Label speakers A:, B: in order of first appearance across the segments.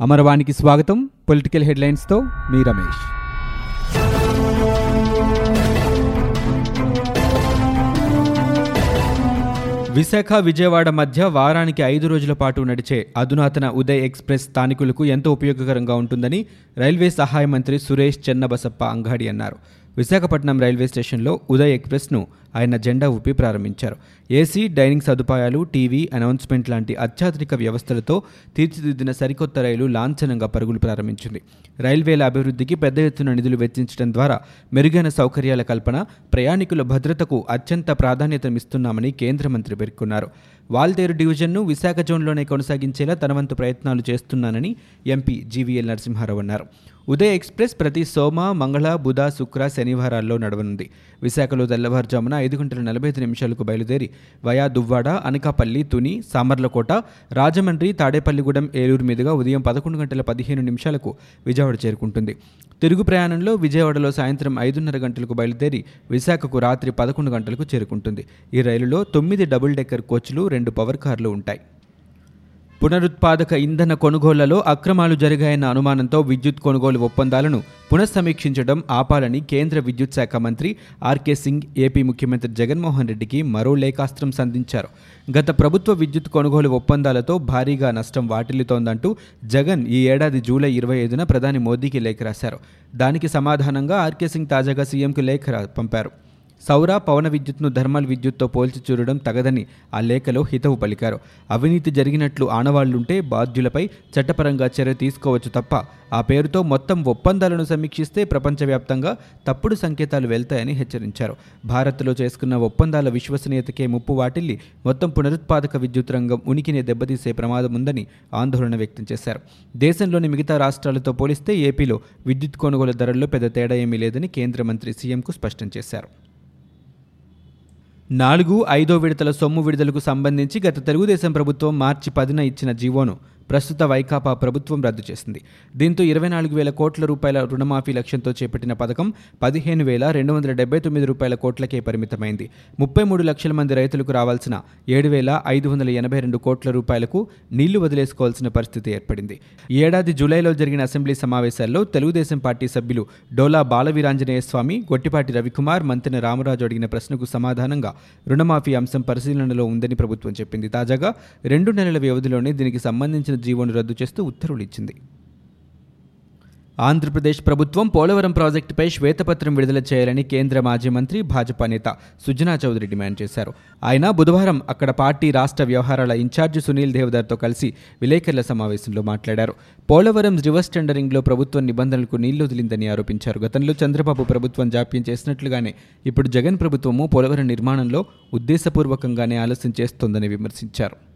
A: అమరవాణికి స్వాగతం. పొలిటికల్ హెడ్లైన్స్తో మీ రమేష్. విశాఖ విజయవాడ మధ్య వారానికి ఐదు రోజుల పాటు నడిచే అధునాతన ఉదయ్ ఎక్స్ప్రెస్ స్థానికులకు ఎంతో ఉపయోగకరంగా ఉంటుందని రైల్వే సహాయ మంత్రి సురేష్ చెన్నబసప్ప అంగాడి అన్నారు. విశాఖపట్నం రైల్వే స్టేషన్లో ఉదయ్ ఎక్స్ప్రెస్ను ఆయన జెండా ఊపి ప్రారంభించారు. ఏసీ డైనింగ్ సదుపాయాలు టీవీ అనౌన్స్మెంట్ లాంటి అత్యాధునిక వ్యవస్థలతో తీర్చిదిద్దిన సరికొత్త రైలు లాంఛనంగా పరుగులు ప్రారంభించింది. రైల్వేల అభివృద్ధికి పెద్ద ఎత్తున నిధులు వెచ్చించడం ద్వారా మెరుగైన సౌకర్యాల కల్పన ప్రయాణికుల భద్రతకు అత్యంత ప్రాధాన్యతనిస్తున్నామని కేంద్ర మంత్రి పేర్కొన్నారు. వాల్తేరు డివిజన్ను విశాఖ జోన్లోనే కొనసాగించేలా తన వంతు ప్రయత్నాలు చేస్తున్నానని ఎంపీ జీవీఎల్ నరసింహారావు అన్నారు. ఉదయ్ ఎక్స్ప్రెస్ ప్రతి సోమ మంగళ బుధ శుక్ర శనివారాల్లో నడవనుంది. విశాఖలో తెల్లవారుజామున ఐదు గంటల నలభై ఐదు నిమిషాలకు బయలుదేరి వయా దువ్వాడ అనకాపల్లి తుని సామర్లకోట రాజమండ్రి తాడేపల్లిగూడెం ఏలూరు మీదుగా ఉదయం పదకొండు గంటల పదిహేను నిమిషాలకు విజయవాడ చేరుకుంటుంది. తిరుగు ప్రయాణంలో విజయవాడలో సాయంత్రం ఐదున్నర గంటలకు బయలుదేరి విశాఖకు రాత్రి పదకొండు గంటలకు చేరుకుంటుంది. ఈ రైలులో తొమ్మిది డబుల్ డెక్కర్ కోచ్లు రెండు పవర్ కార్లు ఉంటాయి. పునరుత్పాదక ఇంధన కొనుగోళ్ళలో అక్రమాలు జరిగాయన్న అనుమానంతో విద్యుత్ కొనుగోలు ఒప్పందాలను పునఃసమీక్షించడం ఆపాలని కేంద్ర విద్యుత్ శాఖ మంత్రి ఆర్కే సింగ్ ఏపీ ముఖ్యమంత్రి జగన్మోహన్ రెడ్డికి మరో లేఖాస్త్రం సంధించారు. గత ప్రభుత్వ విద్యుత్ కొనుగోలు ఒప్పందాలతో భారీగా నష్టం వాటిల్లుతోందంటూ జగన్ ఈ ఏడాది జూలై ఇరవై ఐదున ప్రధాని మోదీకి లేఖ రాశారు. దానికి సమాధానంగా ఆర్కే సింగ్ తాజాగా సీఎంకు లేఖ పంపారు. సౌర పవన విద్యుత్ను థర్మల్ విద్యుత్తో పోల్చి చూడడం తగదని ఆ లేఖలో హితవు పలికారు. అవినీతి జరిగినట్లు ఆనవాళ్ళుంటే బాధ్యులపై చట్టపరంగా చర్య తీసుకోవచ్చు తప్ప ఆ పేరుతో మొత్తం ఒప్పందాలను సమీక్షిస్తే ప్రపంచవ్యాప్తంగా తప్పుడు సంకేతాలు వెళ్తాయని హెచ్చరించారు. భారత్లో చేసుకున్న ఒప్పందాల విశ్వసనీయతకే ముప్పు వాటిల్లి మొత్తం పునరుత్పాదక విద్యుత్ రంగం ఉనికిని దెబ్బతీసే ప్రమాదం ఉందని ఆందోళన వ్యక్తం చేశారు. దేశంలోని మిగతా రాష్ట్రాలతో పోలిస్తే ఏపీలో విద్యుత్ కొనుగోలు ధరల్లో పెద్ద తేడా ఏమీ లేదని కేంద్ర మంత్రి సీఎంకు స్పష్టం చేశారు. నాలుగు ఐదో విడతల సొమ్ము విడుదలకు సంబంధించి గత తెలుగుదేశం ప్రభుత్వం మార్చి పదిన ఇచ్చిన జీవోను ప్రస్తుత వైకాపా ప్రభుత్వం రద్దు చేసింది. దీంతో ఇరవై నాలుగు వేల కోట్ల రూపాయల రుణమాఫీ లక్ష్యంతో చేపట్టిన పథకం పదిహేను వేల రెండు వందల డెబ్బై తొమ్మిది రూపాయల కోట్లకే పరిమితమైంది. ముప్పై మూడు లక్షల మంది రైతులకు రావాల్సిన ఏడు వేల ఐదు వందల ఎనభై రెండు కోట్ల రూపాయలకు నీళ్ళు వదిలేసుకోవాల్సిన పరిస్థితి ఏర్పడింది. ఏడాది జూలైలో జరిగిన అసెంబ్లీ సమావేశాల్లో తెలుగుదేశం పార్టీ సభ్యులు డోలా బాలవీరాంజనేయ స్వామి గొట్టిపాటి రవికుమార్ మంతెన రామరాజు అడిగిన ప్రశ్నకు సమాధానంగా రుణమాఫీ అంశం పరిశీలనలో ఉందని ప్రభుత్వం చెప్పింది. తాజాగా రెండు నెలల వ్యవధిలోనే దీనికి సంబంధించిన జీవోను రద్దు చేస్తూ ఉత్తర్వులు ఇచ్చింది. ఆంధ్రప్రదేశ్ ప్రభుత్వం పోలవరం ప్రాజెక్టుపై శ్వేతపత్రం విడుదల చేయాలని కేంద్ర మాజీ మంత్రి భాజపా నేత సుజనా చౌదరి డిమాండ్ చేశారు. ఆయన బుధవారం అక్కడ పార్టీ రాష్ట్ర వ్యవహారాల ఇన్ఛార్జి సునీల్ దేవదార్తో కలిసి విలేకరుల సమావేశంలో మాట్లాడారు. పోలవరం రివర్స్ టెండరింగ్లో ప్రభుత్వం నిబంధనలకు నీళ్ళు వదిలిందని ఆరోపించారు. గతంలో చంద్రబాబు ప్రభుత్వం జాప్యం చేసినట్లుగానే ఇప్పుడు జగన్ ప్రభుత్వము పోలవరం నిర్మాణంలో ఉద్దేశపూర్వకంగానే ఆలస్యం చేస్తోందని విమర్శించారు.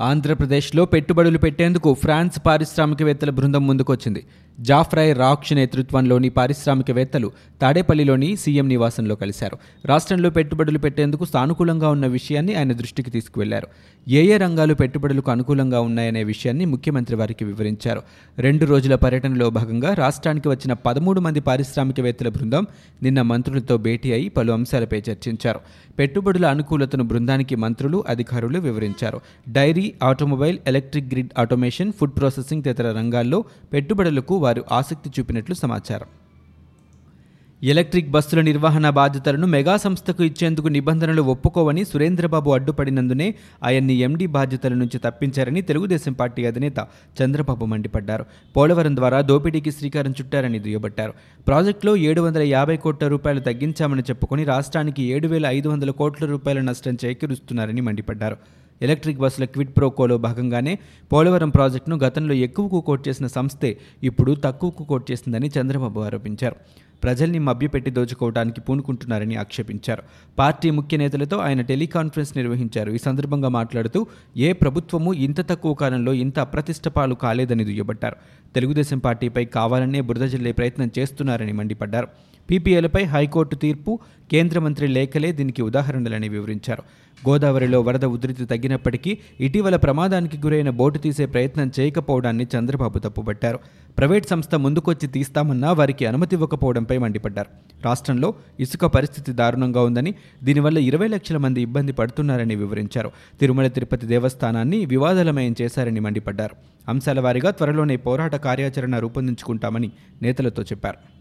A: ఆంధ్రప్రదేశ్లో పెట్టుబడులు పెట్టేందుకు ఫ్రాన్స్ పారిశ్రామికవేత్తల బృందం ముందుకొచ్చింది. జాఫ్రాయ్ రాక్ష్ నేతృత్వంలోని పారిశ్రామికవేత్తలు తాడేపల్లిలోని సీఎం నివాసంలో కలిశారు. రాష్ట్రంలో పెట్టుబడులు పెట్టేందుకు సానుకూలంగా ఉన్న విషయాన్ని ఆయన దృష్టికి తీసుకువెళ్ళారు. ఏ ఏ రంగాలు పెట్టుబడులకు అనుకూలంగా ఉన్నాయనే విషయాన్ని ముఖ్యమంత్రి వారికి వివరించారు. రెండు రోజుల పర్యటనలో భాగంగా రాష్ట్రానికి వచ్చిన పదమూడు మంది పారిశ్రామికవేత్తల బృందం నిన్న మంత్రులతో భేటీ అయి పలు అంశాలపై చర్చించారు. పెట్టుబడుల అనుకూలతను బృందానికి మంత్రులు అధికారులు వివరించారు. Dairy automobile electric grid automation food processing తదితర రంగాల్లో పెట్టుబడులకు వారు ఆసక్తి చూపినట్లు సమాచారం. ఎలక్ట్రిక్ బస్సుల నిర్వహణ బాధ్యతలను మెగా సంస్థకు ఇచ్చేందుకు నిబంధనలు ఒప్పుకోవని సురేంద్రబాబు అడ్డుపడినందునే ఆయన్ని ఎండీ బాధ్యతల నుంచి తప్పించారని తెలుగుదేశం పార్టీ అధినేత చంద్రబాబు మండిపడ్డారు. పోలవరం ద్వారా దోపిడీకి శ్రీకారం చుట్టారని దుయ్యబట్టారు. ప్రాజెక్టులో ఏడు వందల యాభై కోట్ల రూపాయలు తగ్గించామని చెప్పుకొని రాష్ట్రానికి ఏడు వేల ఐదు వందల కోట్ల రూపాయల నష్టం చేకూరుస్తున్నారని మండిపడ్డారు. ఎలక్ట్రిక్ బస్సుల క్విడ్ ప్రోకోలో భాగంగానే పోలవరం ప్రాజెక్టును గతంలో ఎక్కువకు కోట్ చేసిన సంస్థే ఇప్పుడు తక్కువకు కోట్ చేసిందని చంద్రబాబు ఆరోపించారు. ప్రజల్ని మభ్యపెట్టి దోచుకోవడానికి పూనుకుంటున్నారని ఆక్షేపించారు. పార్టీ ముఖ్య నేతలతో ఆయన టెలికాన్ఫరెన్స్ నిర్వహించారు. ఈ సందర్భంగా మాట్లాడుతూ ఏ ప్రభుత్వము ఇంత తక్కువ కాలంలో ఇంత అప్రతిష్ట పాలు కాలేదని దుయ్యబట్టారు. తెలుగుదేశం పార్టీపై కావాలనే బురద జల్లే ప్రయత్నం చేస్తున్నారని మండిపడ్డారు. పీపీఎలపై హైకోర్టు తీర్పు కేంద్ర మంత్రి లేఖలే దీనికి ఉదాహరణలని వివరించారు. గోదావరిలో వరద ఉధృతి తగ్గినప్పటికీ ఇటీవల ప్రమాదానికి గురైన బోటు తీసే ప్రయత్నం చేయకపోవడాన్ని చంద్రబాబు తప్పుపట్టారు ప్రైవేట్ సంస్థ ముందుకొచ్చి తీస్తామన్నా వారికి అనుమతి ఇవ్వకపోవడంపై మండిపడ్డారు. రాష్ట్రంలో ఇసుక పరిస్థితి దారుణంగా ఉందని దీనివల్ల ఇరవై లక్షల మంది ఇబ్బంది పడుతున్నారని వివరించారు. తిరుమల తిరుపతి దేవస్థానాన్ని వివాదాలమయం చేశారని మండిపడ్డారు. అంశాల వారీగా త్వరలోనే పోరాట కార్యాచరణ రూపొందించుకుంటామని నేతలతో చెప్పారు.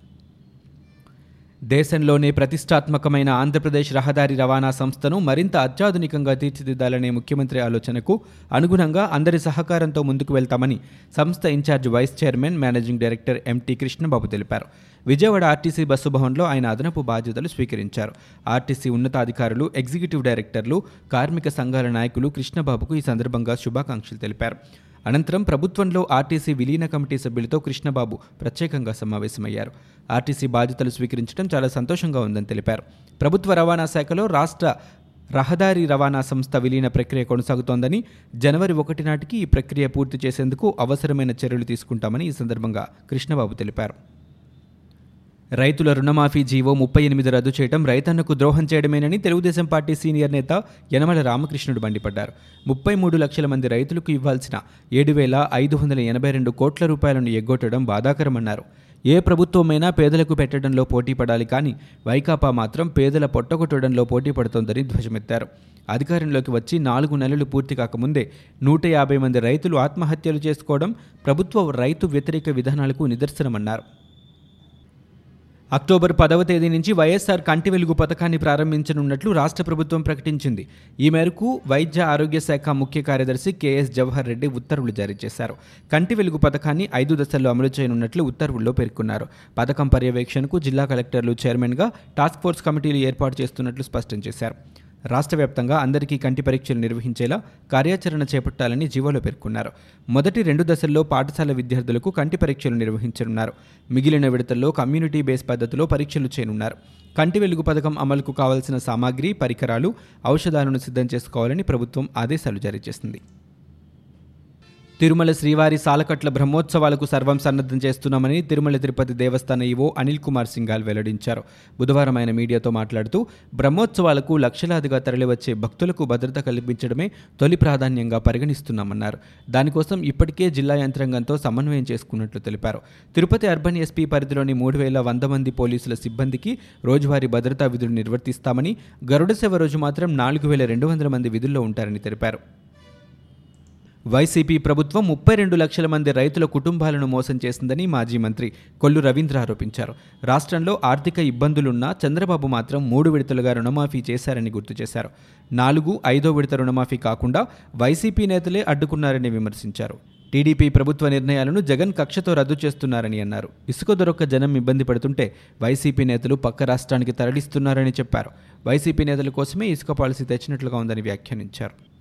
A: దేశంలోనే ప్రతిష్టాత్మకమైన ఆంధ్రప్రదేశ్ రహదారి రవాణా సంస్థను మరింత అత్యాధునికంగా తీర్చిదిద్దాలనే ముఖ్యమంత్రి ఆలోచనకు అనుగుణంగా అందరి సహకారంతో ముందుకు వెళ్తామని సంస్థ in-charge vice chairman managing director MT Krishnababu తెలిపారు. విజయవాడ ఆర్టీసీ బస్సు భవన్లో ఆయన అదనపు బాధ్యతలు స్వీకరించారు. ఆర్టీసీ ఉన్నతాధికారులు ఎగ్జిక్యూటివ్ డైరెక్టర్లు కార్మిక సంఘాల నాయకులు కృష్ణబాబుకు ఈ సందర్భంగా శుభాకాంక్షలు తెలిపారు. అనంతరం ప్రభుత్వంలో ఆర్టీసీ విలీన కమిటీ సభ్యులతో కృష్ణబాబు ప్రత్యేకంగా సమావేశమయ్యారు. ఆర్టీసీ బాధ్యతలు స్వీకరించడం చాలా సంతోషంగా ఉందని తెలిపారు. ప్రభుత్వ రవాణా శాఖలో రాష్ట్ర రహదారి రవాణా సంస్థ విలీన ప్రక్రియ కొనసాగుతోందని జనవరి ఒకటి నాటికి ఈ ప్రక్రియ పూర్తి చేసేందుకు అవసరమైన చర్యలు తీసుకుంటామని ఈ సందర్భంగా కృష్ణబాబు తెలిపారు. రైతుల రుణమాఫీ జీవో ముప్పై ఎనిమిది రద్దు చేయడం రైతన్నకు ద్రోహం చేయడమేనని తెలుగుదేశం పార్టీ సీనియర్ నేత యనమల రామకృష్ణుడు మండిపడ్డారు. ముప్పై మూడు లక్షల మంది రైతులకు ఇవ్వాల్సిన ఏడు వేల ఐదు వందల ఎనభై రెండు కోట్ల రూపాయలను ఎగ్గొట్టడం బాధాకరమన్నారు. ఏ ప్రభుత్వమైనా పేదలకు పెట్టడంలో పోటీ పడాలి కానీ వైకాపా మాత్రం పేదల పొట్టగొట్టడంలో పోటీ పడుతోందని ధ్వజమెత్తారు. అధికారంలోకి వచ్చి నాలుగు నెలలు పూర్తి కాకముందే నూట యాభై మంది రైతులు ఆత్మహత్యలు చేసుకోవడం ప్రభుత్వ రైతు వ్యతిరేక విధానాలకు నిదర్శనమన్నారు. అక్టోబర్ పదవ తేదీ నుంచి వైఎస్ఆర్ కంటి వెలుగు పథకాన్ని ప్రారంభించనున్నట్లు రాష్ట్ర ప్రభుత్వం ప్రకటించింది. ఈ మేరకు వైద్య ఆరోగ్య శాఖ ముఖ్య కార్యదర్శి కెఎస్ జవహర్ రెడ్డి ఉత్తర్వులు జారీ చేశారు. కంటి వెలుగు పథకాన్ని ఐదు దశల్లో అమలు చేయనున్నట్లు ఉత్తర్వుల్లో పేర్కొన్నారు. పథకం పర్యవేక్షణకు జిల్లా కలెక్టర్లు చైర్మన్గా టాస్క్ ఫోర్స్ కమిటీలు ఏర్పాటు చేస్తున్నట్లు స్పష్టం చేశారు. రాష్ట్ర వ్యాప్తంగా అందరికీ కంటి పరీక్షలు నిర్వహించేలా కార్యాచరణ చేపట్టాలని జీవోలో పేర్కొన్నారు. మొదటి రెండు దశల్లో పాఠశాల విద్యార్థులకు కంటి పరీక్షలు నిర్వహించనున్నారు. మిగిలిన విడతల్లో కమ్యూనిటీ బేస్ పద్ధతిలో పరీక్షలు చేయనున్నారు. కంటి వెలుగు పథకం అమలుకు కావాల్సిన సామాగ్రి పరికరాలు ఔషధాలను సిద్ధం చేసుకోవాలని ప్రభుత్వం ఆదేశాలు జారీ చేసింది. తిరుమల శ్రీవారి సాలకట్ల బ్రహ్మోత్సవాలకు సర్వం సన్నద్ధం చేస్తున్నామని తిరుమల తిరుపతి దేవస్థాన ఈవో అనిల్ కుమార్ సింఘాల్ వెల్లడించారు. బుధవారం ఆయన మీడియాతో మాట్లాడుతూ బ్రహ్మోత్సవాలకు లక్షలాదిగా తరలివచ్చే భక్తులకు భద్రత కల్పించడమే తొలి ప్రాధాన్యంగా పరిగణిస్తున్నామన్నారు. దానికోసం ఇప్పటికే జిల్లా యంత్రాంగంతో సమన్వయం చేసుకున్నట్లు తెలిపారు. తిరుపతి అర్బన్ ఎస్పీ పరిధిలోని మూడు వేల వంద మంది పోలీసుల సిబ్బందికి రోజువారీ భద్రతా విధులు నిర్వర్తిస్తామని గరుడ సేవ రోజు మాత్రం నాలుగు వేల రెండు వందల మంది విధుల్లో ఉంటారని తెలిపారు. వైసీపీ ప్రభుత్వం ముప్పై రెండు లక్షల మంది రైతుల కుటుంబాలను మోసం చేసిందని మాజీ మంత్రి కొల్లు రవీంద్ర ఆరోపించారు. రాష్ట్రంలో ఆర్థిక ఇబ్బందులున్నా చంద్రబాబు మాత్రం మూడు విడతలుగా రుణమాఫీ చేశారని గుర్తు చేశారు. నాలుగు ఐదో విడత రుణమాఫీ కాకుండా వైసీపీ నేతలే అడ్డుకున్నారని విమర్శించారు. టీడీపీ ప్రభుత్వ నిర్ణయాలను జగన్ కక్షతో రద్దు చేస్తున్నారని అన్నారు. ఇసుక దొరక్క జనం ఇబ్బంది పడుతుంటే వైసీపీ నేతలు పక్క రాష్ట్రానికి తరలిస్తున్నారని చెప్పారు. వైసీపీ నేతల కోసమే ఇసుక పాలసీ తెచ్చినట్లుగా ఉందని వ్యాఖ్యానించారు.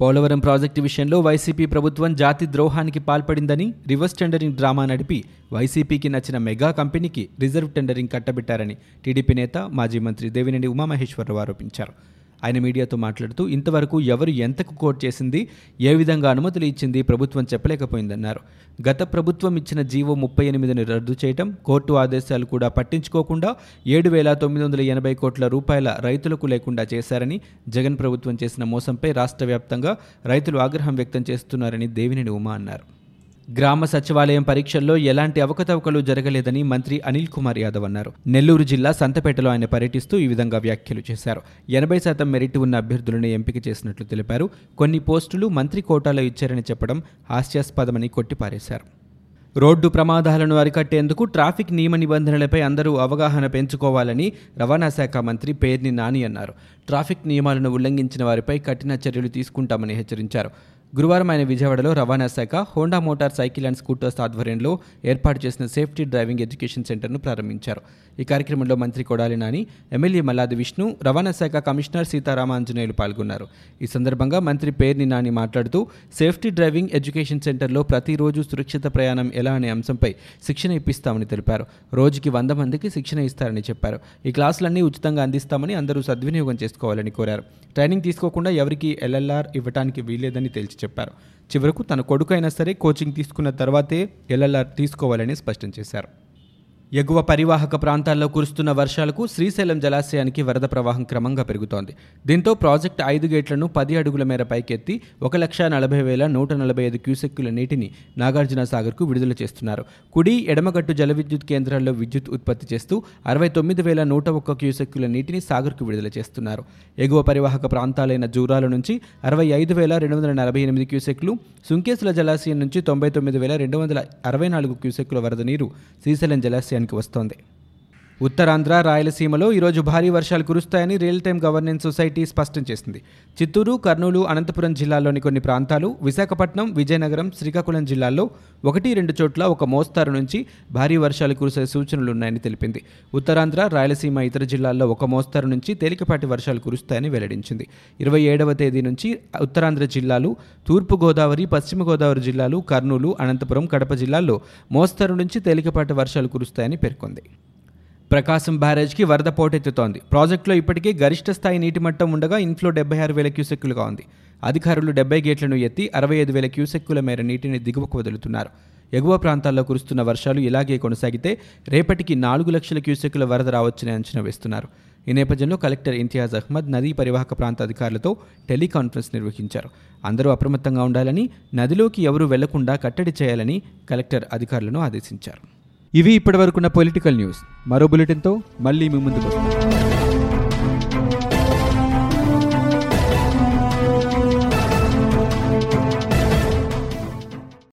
A: పోలవరం ప్రాజెక్టు విషయంలో వైసీపీ ప్రభుత్వం జాతి ద్రోహానికి పాల్పడిందని రివర్స్ టెండరింగ్ డ్రామా నడిపి వైసీపీకి నచ్చిన మెగా కంపెనీకి రిజర్వ్ టెండరింగ్ కట్టబెట్టారని టీడీపీ నేత మాజీ మంత్రి దేవినేని ఉమామహేశ్వరరావు ఆరోపించారు. ఆయన మీడియాతో మాట్లాడుతూ ఇంతవరకు ఎవరు ఎంతకు కోట్ చేసింది ఏ విధంగా అనుమతులు ఇచ్చింది ప్రభుత్వం చెప్పలేకపోయిందన్నారు. గత ప్రభుత్వం ఇచ్చిన జీవో ముప్పై ఎనిమిదిని రద్దు చేయటం కోర్టు ఆదేశాలు కూడా పట్టించుకోకుండా ఏడు వేల తొమ్మిది వందల ఎనభై కోట్ల రూపాయల రైతులకు లేకుండా చేశారని జగన్ ప్రభుత్వం చేసిన మోసంపై రాష్ట్ర వ్యాప్తంగా రైతులు ఆగ్రహం వ్యక్తం చేస్తున్నారని దేవినేని ఉమా అన్నారు. గ్రామ సచివాలయం పరీక్షల్లో ఎలాంటి అవకతవకలు జరగలేదని మంత్రి అనిల్ కుమార్ యాదవ్ అన్నారు. నెల్లూరు జిల్లా సంతపేటలో ఆయన పర్యటిస్తూ ఈ విధంగా వ్యాఖ్యలు చేశారు. ఎనభై శాతం మెరిట్ ఉన్న అభ్యర్థులను ఎంపిక చేసినట్లు తెలిపారు. కొన్ని పోస్టులు మంత్రి కోటాలో ఇచ్చారని చెప్పడం హాస్యాస్పదమని కొట్టిపారేశారు. రోడ్డు ప్రమాదాలను అరికట్టేందుకు ట్రాఫిక్ నియమ నిబంధనలపై అందరూ అవగాహన పెంచుకోవాలని రవాణా శాఖ మంత్రి పేర్ని నాని అన్నారు. ట్రాఫిక్ నియమాలను ఉల్లంఘించిన వారిపై కఠిన చర్యలు తీసుకుంటామని హెచ్చరించారు. గురువారం ఆయన విజయవాడలో రవాణా శాఖ Honda motorcycle and scooters ఆధ్వర్యంలో ఏర్పాటు చేసిన సేఫ్టీ డ్రైవింగ్ ఎడ్యుకేషన్ సెంటర్ను ప్రారంభించారు. ఈ కార్యక్రమంలో మంత్రి కొడాలి నాని ఎమ్మెల్యే మల్లాది విష్ణు రవాణా శాఖ కమిషనర్ సీతారామాంజనేయులు పాల్గొన్నారు. ఈ సందర్భంగా మంత్రి పేర్ని నాని మాట్లాడుతూ సేఫ్టీ డ్రైవింగ్ ఎడ్యుకేషన్ సెంటర్లో ప్రతిరోజు సురక్షిత ప్రయాణం ఎలా అనే అంశంపై శిక్షణ ఇప్పిస్తామని తెలిపారు. రోజుకి వంద మందికి శిక్షణ ఇస్తారని చెప్పారు. ఈ క్లాసులన్నీ ఉచితంగా అందిస్తామని అందరూ సద్వినియోగం చేసుకోవాలని కోరారు. ట్రైనింగ్ తీసుకోకుండా ఎవరికి ఎల్ఎల్ఆర్ ఇవ్వడానికి వీల్లేదని తేల్చి చెప్పారు. చివరకు తన కొడుకైనా సరే కోచింగ్ తీసుకున్న తర్వాతే ఎల్ఎల్ఆర్ తీసుకోవాలని స్పష్టం చేశారు. ఎగువ పరివాహక ప్రాంతాల్లో కురుస్తున్న వర్షాలకు శ్రీశైలం జలాశయానికి వరద ప్రవాహం క్రమంగా పెరుగుతోంది. దీంతో ప్రాజెక్టు ఐదు గేట్లను పది అడుగుల మేర పైకెత్తి ఒక లక్ష నలభై వేల నూట నలభై ఐదు క్యూసెక్కుల నీటిని నాగార్జున సాగర్కు విడుదల చేస్తున్నారు. కుడి ఎడమగట్టు జల విద్యుత్ కేంద్రాల్లో విద్యుత్ ఉత్పత్తి చేస్తూ అరవై తొమ్మిది వేల నూట ఒక్క క్యూసెక్కుల నీటిని సాగర్కు విడుదల చేస్తున్నారు. ఎగువ పరివాహక ప్రాంతాలైన జూరాల నుంచి అరవై ఐదు వేల రెండు వందల నలభై ఎనిమిది క్యూసెక్లు సుంకేసుల జలాశయం నుంచి తొంభై తొమ్మిది వేల రెండు వందల అరవై నాలుగు క్యూసెక్కుల వరద నీరు శ్రీశైలం జలాశయం జలాశయానికి వస్తోంది. ఉత్తరాంధ్ర రాయలసీమలో ఈరోజు భారీ వర్షాలు కురుస్తాయని రియల్ టైం గవర్నెన్స్ సొసైటీ స్పష్టం చేసింది. చిత్తూరు కర్నూలు అనంతపురం జిల్లాల్లోని కొన్ని ప్రాంతాలు విశాఖపట్నం విజయనగరం శ్రీకాకుళం జిల్లాల్లో ఒకటి రెండు చోట్ల ఒక మోస్తారు నుంచి భారీ వర్షాలు కురిసే సూచనలున్నాయని తెలిపింది. ఉత్తరాంధ్ర రాయలసీమ ఇతర జిల్లాల్లో ఒక మోస్తారు నుంచి తేలికపాటి వర్షాలు కురుస్తాయని వెల్లడించింది. ఇరవై ఏడవ తేదీ నుంచి ఉత్తరాంధ్ర జిల్లాలు తూర్పు గోదావరి పశ్చిమ గోదావరి జిల్లాలు కర్నూలు అనంతపురం కడప జిల్లాల్లో మోస్తారు నుంచి తేలికపాటి వర్షాలు కురుస్తాయని పేర్కొంది. ప్రకాశం బ్యారేజ్కి వరద పోటెత్తుతోంది. ప్రాజెక్టులో ఇప్పటికే గరిష్ట స్థాయి నీటి మట్టం ఉండగా ఇన్ఫ్లో డెబ్బై ఆరు వేల క్యూసెక్కులుగా ఉంది. అధికారులు డెబ్బై గేట్లను ఎత్తి అరవై ఐదు వేల క్యూసెక్కుల మేర నీటిని దిగువకు వదులుతున్నారు. ఎగువ ప్రాంతాల్లో కురుస్తున్న వర్షాలు ఇలాగే కొనసాగితే రేపటికి నాలుగు లక్షల క్యూసెక్కుల వరద రావచ్చని అంచనా వేస్తున్నారు. ఈ నేపథ్యంలో కలెక్టర్ ఇంతియాజ్ అహ్మద్ నదీ పరివాహక ప్రాంత అధికారులతో టెలికాన్ఫరెన్స్ నిర్వహించారు. అందరూ అప్రమత్తంగా ఉండాలని నదిలోకి ఎవరూ వెళ్ళకుండా కట్టడి చేయాలని కలెక్టర్ అధికారులను ఆదేశించారు. ఇవి ఇప్పటివరకున్న పొలిటికల్ న్యూస్ మరో బులెటిన్తో మళ్ళీ మీ ముందుకు వస్తాం.